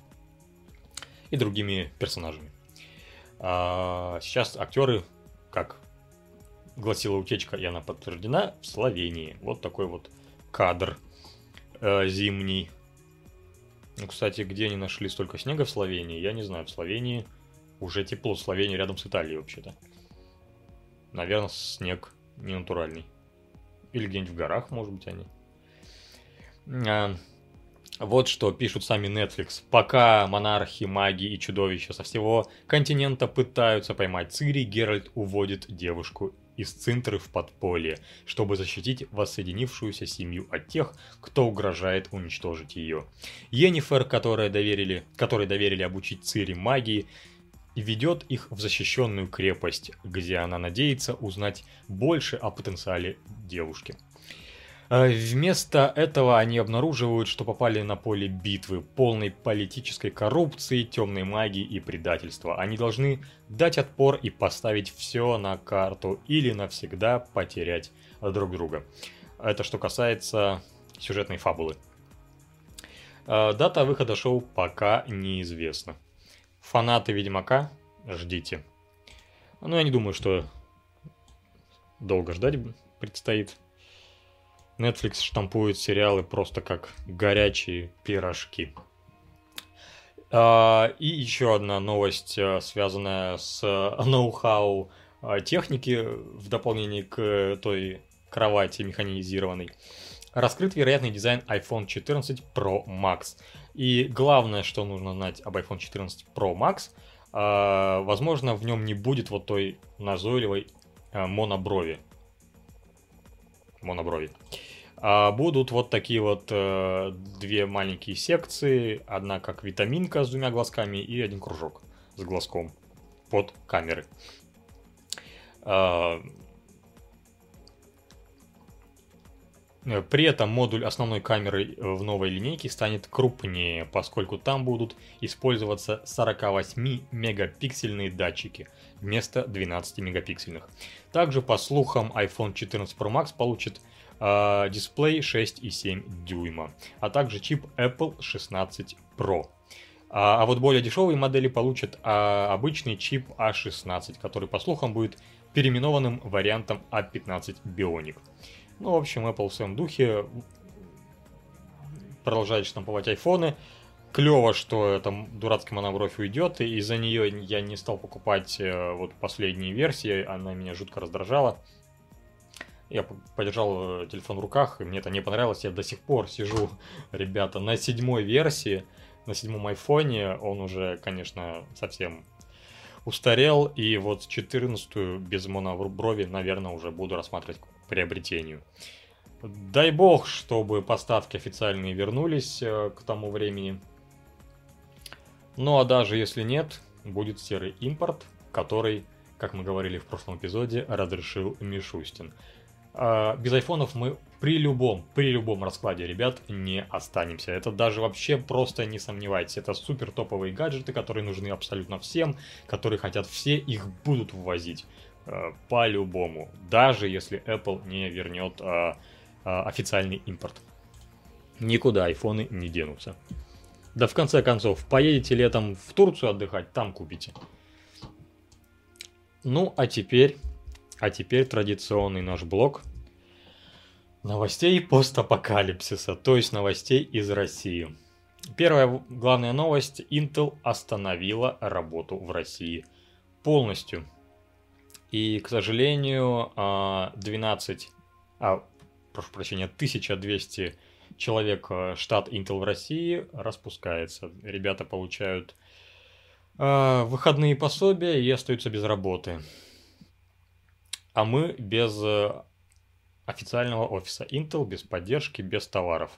и другими персонажами. А сейчас актеры, гласила утечка, и она подтверждена, в Словении. Вот такой вот кадр э, зимний. Ну, кстати, где они нашли столько снега в Словении, я не знаю. В Словении уже тепло. Словении рядом с Италией вообще-то. Наверное, снег не натуральный. Или где-нибудь в горах, может быть, они. А, вот что пишут сами Netflix. Пока монархи, маги и чудовища со всего континента пытаются поймать Цири, Геральт уводит девушку из центры в подполье, чтобы защитить воссоединившуюся семью от тех, кто угрожает уничтожить ее. Йеннифер, которой доверили, которой доверили обучить Цири магии, ведет их в защищенную крепость, где она надеется узнать больше о потенциале девушки. А Вместо этого они обнаруживают, что попали на поле битвы, полной политической коррупции, темной магии и предательства. Они должны дать отпор и поставить все на карту или навсегда потерять друг друга. Это что касается сюжетной фабулы. А, Дата выхода шоу пока неизвестна. Фанаты Ведьмака, ждите. Ну, я не думаю, что долго ждать предстоит. Netflix штампует сериалы просто как горячие пирожки. А, И еще одна новость, э, связанная с э, ноу-хау э, техники в дополнение к той кровати механизированной. Раскрыт вероятный дизайн iPhone 14 Pro Max. И главное, что нужно знать об iPhone 14 Pro Max, возможно, в нем не будет вот той назойливой моноброви. Моноброви. А будут вот такие вот э, две маленькие секции. Одна как витаминка с двумя глазками и один кружок с глазком под камеры. А, При этом модуль основной камеры в новой линейке станет крупнее, поскольку там будут использоваться 48 мегапиксельные датчики вместо 12 мегапиксельных. Также, по слухам, iPhone 14 Pro Max получит э, дисплей 6,7 дюйма, а также чип Apple 16 Pro. А, а вот более дешевые модели получат а, обычный чип A16, который, по слухам, будет переименованным вариантом A15 Bionic. Ну, в общем, Apple в своем духе продолжает штамповать айфоны. Клево, что эта дурацкая монобровь уйдет, и из-за нее я не стал покупать э, вот последние версии, она меня жутко раздражала. Я подержал э, телефон в руках, и мне это не понравилось, я до сих пор сижу, (laughs) ребята, на седьмой версии, на седьмом айфоне, он уже, конечно, совсем устарел, и вот 14 без моноброви, наверное, уже буду рассматривать приобретению. Дай бог, чтобы поставки официальные вернулись э, к тому времени. Ну а даже если нет, будет серый импорт, который, как мы говорили в прошлом эпизоде, разрешил Мишустин. А без айфонов мы при любом, при любом раскладе, ребят, не останемся. Это даже вообще просто не сомневайтесь. Это супер топовые гаджеты, которые нужны абсолютно всем, которые хотят все, их будут ввозить. Э, по-любому, даже если Apple не вернет а, а, официальный импорт. Никуда айфоны не денутся. Да в конце концов, поедете летом в Турцию отдыхать, там купите. Ну, а теперь, а теперь традиционный наш блок новостей постапокалипсиса, то есть новостей из России. Первая главная новость. Intel остановила работу в России полностью. И, к сожалению, 12, а, а, прошу прощения, 1200 человек э, штат Intel в России распускается. Ребята получают э, выходные пособия и остаются без работы. А мы без э, официального офиса Intel, без поддержки, без товаров.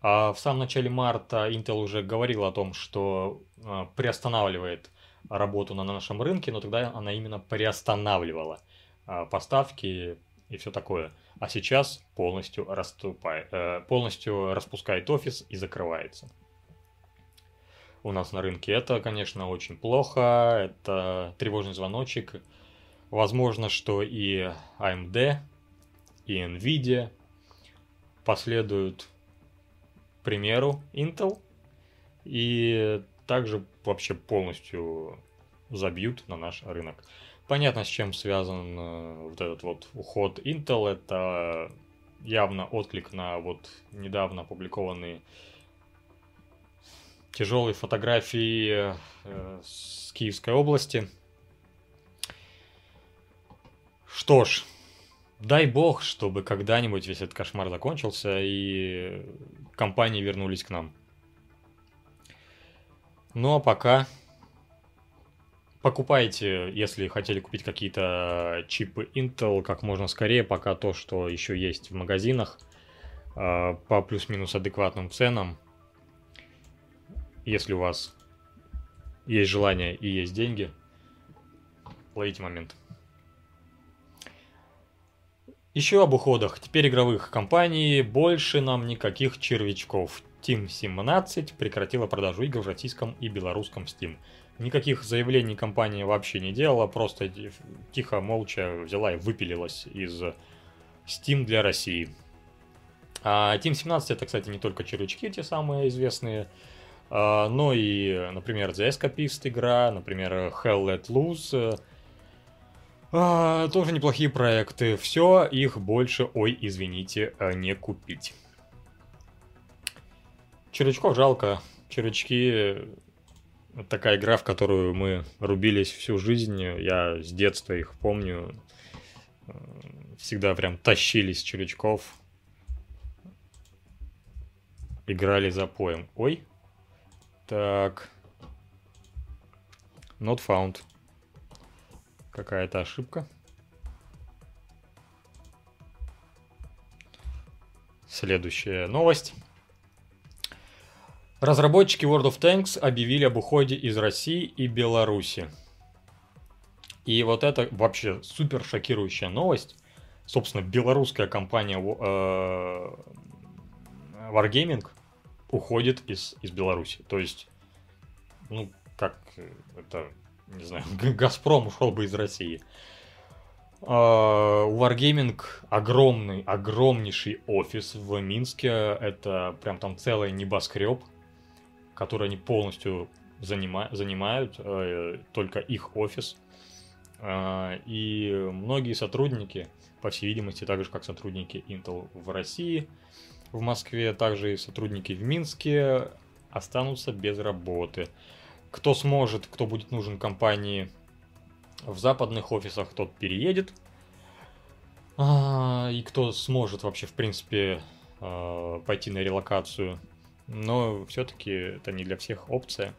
А в самом начале марта Intel уже говорил о том, что э, приостанавливает работу на нашем рынке, но тогда она именно приостанавливала а, поставки и все такое. А сейчас полностью, расступает, э, полностью распускает офис и закрывается. У нас на рынке это, конечно, очень плохо, это тревожный звоночек. Возможно, что и AMD, и Nvidia последуют примеру Intel и также вообще полностью забьют на наш рынок. Понятно, с чем связан э, вот этот вот уход Intel. Это явно отклик на вот недавно опубликованные тяжелые фотографии э, с Киевской области. Что ж, дай бог, чтобы когда-нибудь весь этот кошмар закончился и компании вернулись к нам. Ну а пока покупайте, если хотели купить какие-то чипы Intel как можно скорее, пока то, что еще есть в магазинах а, по плюс-минус адекватным ценам. Если у вас есть желание и есть деньги, ловите момент. Еще об уходах. Теперь игровых компаний больше нам никаких червячков. Team 17 прекратила продажу игр в российском и белорусском Steam. Никаких заявлений компания вообще не делала, просто тихо, молча взяла и выпилилась из Steam для России. А Team 17 это, кстати, не только червячки, те самые известные, а, но и, например, The Escapist игра, например, Hell Let Loose. А, тоже неплохие проекты. Все, их больше, ой, извините, не купить. Червячков жалко. Червячки такая игра, в которую мы рубились всю жизнь. Я с детства их помню. Всегда прям тащились червячков. Играли за поем. Ой. Так. Not found. Какая-то ошибка. Следующая новость. Разработчики World of Tanks объявили об уходе из России и Беларуси. И вот это вообще супер шокирующая новость. Собственно, белорусская компания э, Wargaming уходит из, из Беларуси. То есть, ну, как это, не знаю, (laughs) Газпром ушел бы из России. Uh, у Wargaming огромный, огромнейший офис в Минске. Это прям там целый небоскреб которые они полностью занима занимают, э, только их офис. Э, и многие сотрудники, по всей видимости, так же как сотрудники Intel в России, в Москве, также и сотрудники в Минске останутся без работы. Кто сможет, кто будет нужен компании в западных офисах, тот переедет. А, и кто сможет вообще, в принципе, э, пойти на релокацию но все-таки это не для всех опция.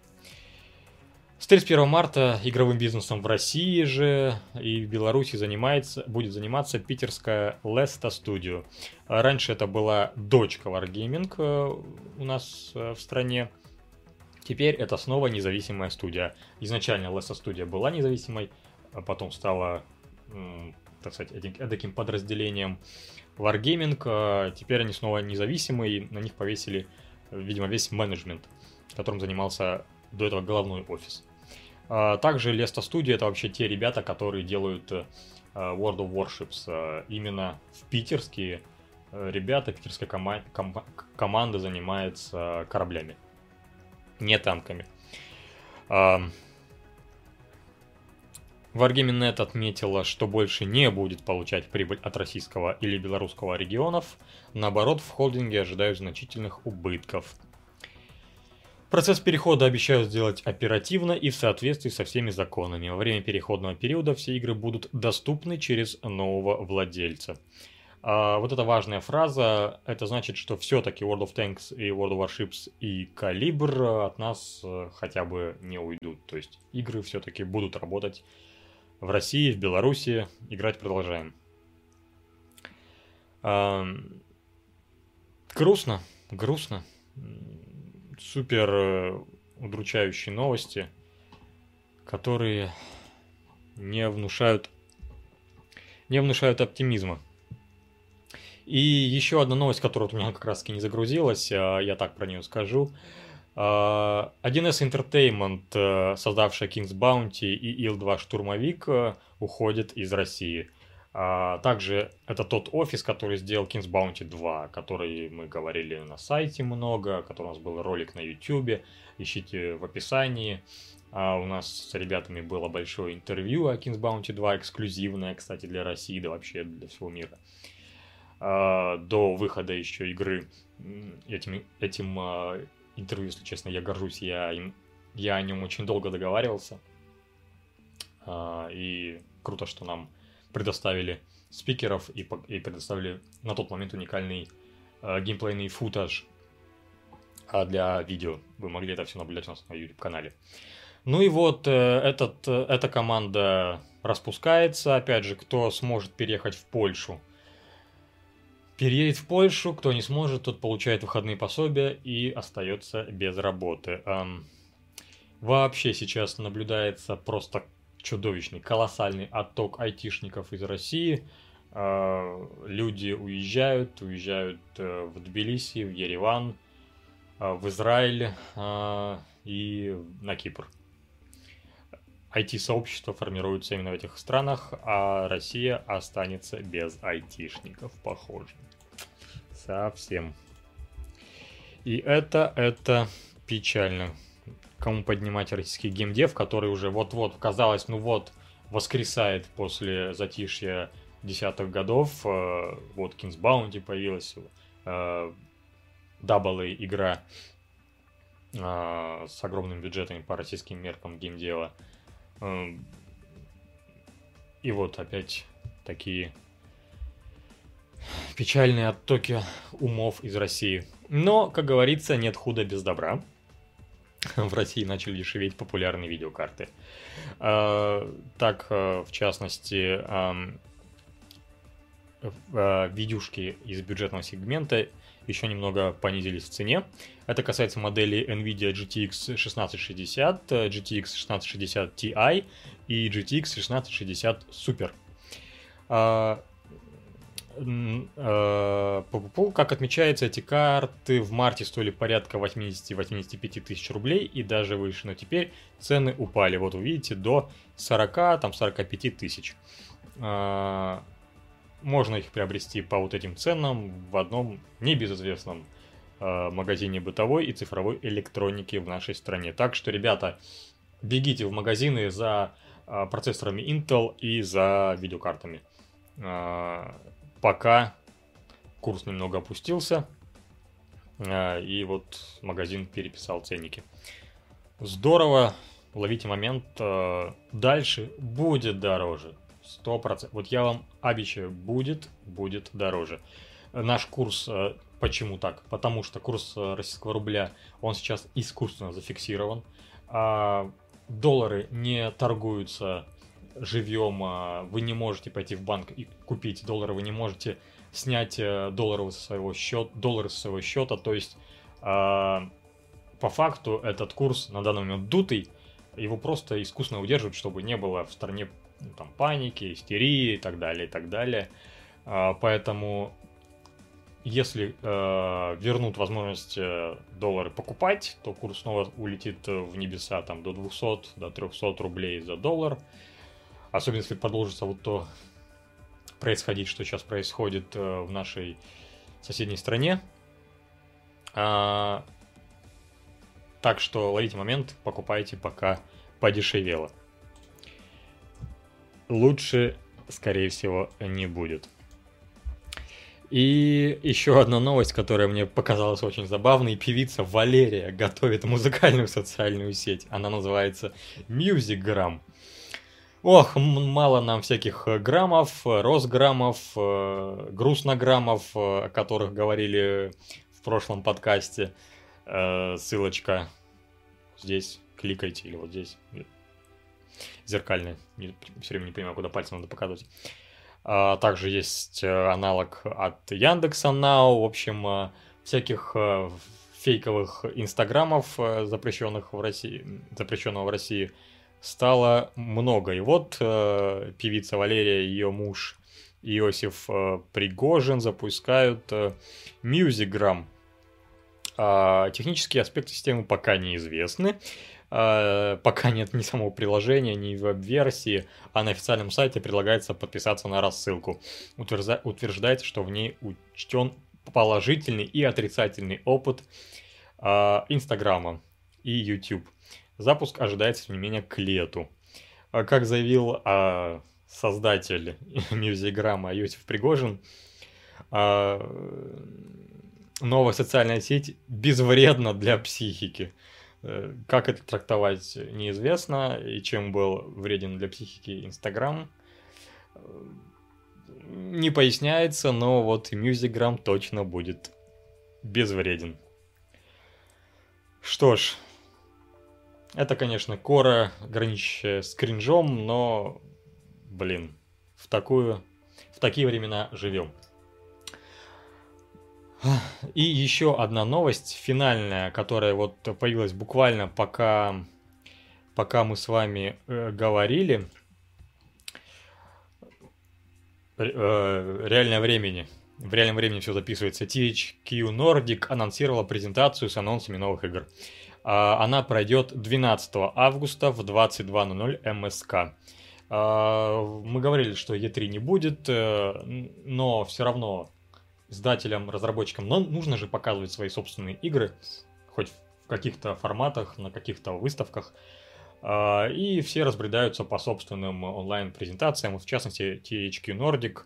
С 31 марта игровым бизнесом в России же и в Беларуси занимается, будет заниматься питерская Lesta Studio. Раньше это была дочка Wargaming э, у нас э, в стране. Теперь это снова независимая студия. Изначально Lesta Studio была независимой, а потом стала, так сказать, таким подразделением Wargaming. А теперь они снова независимые, на них повесили видимо, весь менеджмент, которым занимался до этого головной офис. А, также Lesto Studio это вообще те ребята, которые делают э, World of Warships. А, именно в питерские э, ребята, питерская кома- ком- команда занимается кораблями, не танками. Wargaming.net отметила, что больше не будет получать прибыль от российского или белорусского регионов, наоборот, в холдинге ожидают значительных убытков. Процесс перехода обещают сделать оперативно и в соответствии со всеми законами. Во время переходного периода все игры будут доступны через нового владельца. А вот эта важная фраза, это значит, что все-таки World of Tanks и World of Warships и Калибр от нас э, хотя бы не уйдут. То есть игры все-таки будут работать в России, в Беларуси играть продолжаем. А, грустно, грустно. Супер э, удручающие новости, которые не внушают, не внушают оптимизма. И еще одна новость, которая у меня как раз таки не загрузилась, а, я так про нее скажу. 1С Entertainment, э, создавшая King's Bounty и Ил-2 Штурмовик, э, уходит из России. А, также это тот офис, который сделал King's Bounty 2, который мы говорили на сайте много, который у нас был ролик на YouTube, ищите в описании. А у нас с ребятами было большое интервью о King's Bounty 2, эксклюзивное, кстати, для России, да вообще для всего мира. А, до выхода еще игры этим, этим а, интервью, если честно, я горжусь, я, им, я о нем очень долго договаривался. А, и круто, что нам предоставили спикеров и, и предоставили на тот момент уникальный а, геймплейный футаж а для видео. Вы могли это все наблюдать у нас на YouTube-канале. Ну и вот э, этот, э, эта команда распускается. Опять же, кто сможет переехать в Польшу – переедет в Польшу, кто не сможет, тот получает выходные пособия и остается без работы. Эм, вообще сейчас наблюдается просто чудовищный, колоссальный отток айтишников из России. э, люди уезжают, уезжают э, в Тбилиси, в Ереван, э, в Израиль э, и на Кипр. IT-сообщество формируется именно в этих странах, а Россия останется без айтишников, похоже. Совсем. И это, это печально. Кому поднимать российский геймдев, который уже вот-вот, казалось, ну вот, воскресает после затишья десятых годов. Э, вот Kings Bounty появилась, э, Double игра э, с огромными бюджетами по российским меркам геймдева. И вот опять такие печальные оттоки умов из России. Но, как говорится, нет худа без добра. В России начали дешеветь популярные видеокарты. А, так, э, в частности, э, видюшки из бюджетного сегмента еще немного понизились в цене. Это касается моделей NVIDIA GTX 1660, GTX 1660 Ti и GTX 1660 Super. Э, как отмечается, эти карты в марте стоили порядка 80-85 тысяч рублей и даже выше, но теперь цены упали. Вот увидите, до 40, там 45 тысяч. Э, можно их приобрести по вот этим ценам в одном небезызвестном э, магазине бытовой и цифровой электроники в нашей стране. Так что, ребята, бегите в магазины за процессорами Intel и за видеокартами пока курс немного опустился, а, и вот магазин переписал ценники. Здорово, ловите момент, а, дальше будет дороже, 100%. Вот я вам обещаю, будет, будет дороже. Наш курс, а, почему так? Потому что курс российского рубля, он сейчас искусственно зафиксирован, а доллары не торгуются живьем, а, вы не можете пойти в банк и купить доллары, вы не можете снять э, доллары со своего счета, доллары со своего счета, то есть а, по факту этот курс на данный момент дутый, его просто искусственно удерживают, чтобы не было в стране ну, там, паники, истерии и так далее, и так далее. А, поэтому если э, вернут возможность э, доллары покупать, то курс снова улетит в небеса там до 200, до 300 рублей за доллар. Особенно если продолжится вот то происходить, что сейчас происходит э, в нашей соседней стране. А, так что ловите момент, покупайте, пока подешевело. Лучше, скорее всего, не будет. И еще одна новость, которая мне показалась очень забавной. Певица Валерия готовит музыкальную социальную сеть. Она называется Musicgram. Ох, мало нам всяких э, граммов, э, росграммов, э, грустнограммов, о которых говорили в прошлом подкасте. Ссылочка здесь, кликайте или вот здесь. Зеркальная, все время не понимаю, куда пальцем надо показывать. А, также есть аналог от Яндекса Now, в общем, всяких фейковых инстаграмов, запрещенных в России, запрещенного в России, стало много. И вот э, певица Валерия и ее муж Иосиф э, Пригожин запускают э, Musicgram. Э, технические аспекты системы пока неизвестны. Uh, пока нет ни самого приложения, ни веб-версии, а на официальном сайте предлагается подписаться на рассылку. Утвержда... Утверждается, что в ней учтен положительный и отрицательный опыт uh, Инстаграма и YouTube. Запуск ожидается, тем не менее, к лету. А как заявил а, создатель (laughs) Мьюзиграмма Юсиф Пригожин, а, новая социальная сеть безвредна для психики. Э, как это трактовать, неизвестно. И чем был вреден для психики Инстаграм, не поясняется, но вот Мьюзиграм точно будет безвреден. Что ж, это, конечно, кора, граничащая с кринжом, но, блин, в такую, в такие времена живем. И еще одна новость финальная, которая вот появилась буквально пока, пока мы с вами э, говорили. э, реальное времени. В реальном времени все записывается. THQ Nordic анонсировала презентацию с анонсами новых игр. А, она пройдет 12 августа в 22.00 МСК. А, мы говорили, что E3 не будет, э, но все равно издателям, разработчикам, но нужно же показывать свои собственные игры, хоть в каких-то форматах, на каких-то выставках. А, и все разбредаются по собственным онлайн-презентациям. В частности, THQ Nordic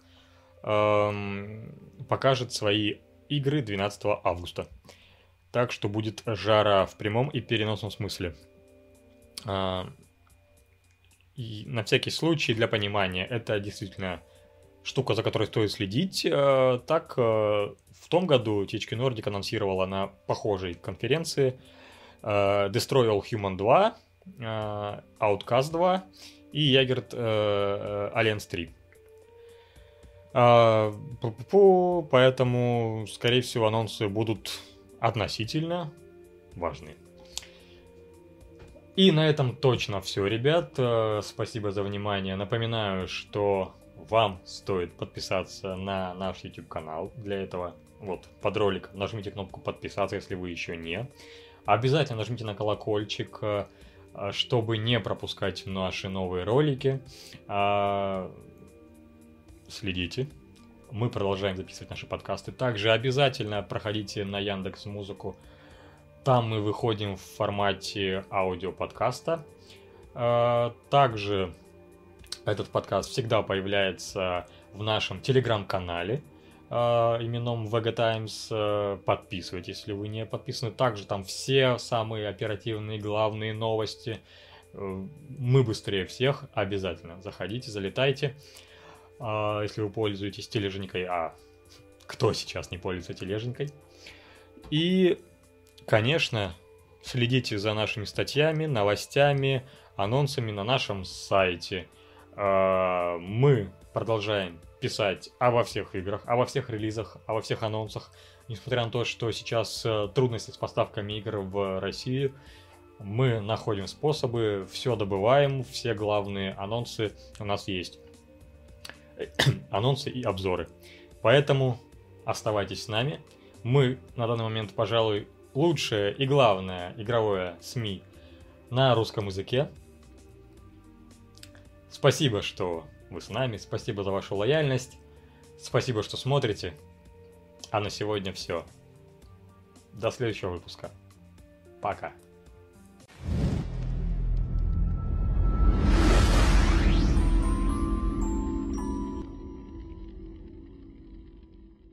покажет свои игры 12 августа. Так что будет жара в прямом и переносном смысле. А, и на всякий случай, для понимания, это действительно штука, за которой стоит следить. Э, так, э, в том году THQ Nordic анонсировала на похожей конференции э, Destroy All Human 2, Outcast 2 и Jagged Alliance 3. Поэтому, скорее всего, анонсы будут относительно важны. И на этом точно все, ребят. Спасибо за внимание. Напоминаю, что вам стоит подписаться на наш YouTube канал. Для этого вот под роликом нажмите кнопку подписаться, если вы еще не. Обязательно нажмите на колокольчик, э, чтобы не пропускать наши новые ролики. А, следите. Мы продолжаем записывать наши подкасты. Также обязательно проходите на Яндекс Музыку. Там мы выходим в формате аудиоподкаста. А, также этот подкаст всегда появляется в нашем телеграм-канале э, именном Vega Times. Э, подписывайтесь, если вы не подписаны. Также там все самые оперативные главные новости. Э, мы быстрее всех. Обязательно заходите, залетайте. Если вы пользуетесь тележенькой, а кто сейчас не пользуется тележенькой. И, конечно, следите за нашими статьями, новостями, анонсами на нашем сайте – мы продолжаем писать обо всех играх, обо всех релизах, обо всех анонсах. Несмотря на то, что сейчас э, трудности с поставками игр в России, мы находим способы, все добываем, все главные анонсы у нас есть. (clears throat) анонсы и обзоры. Поэтому оставайтесь с нами. Мы на данный момент, пожалуй, лучшее и главное игровое СМИ на русском языке. Спасибо, что вы с нами, спасибо за вашу лояльность, спасибо, что смотрите. А на сегодня все. До следующего выпуска. Пока.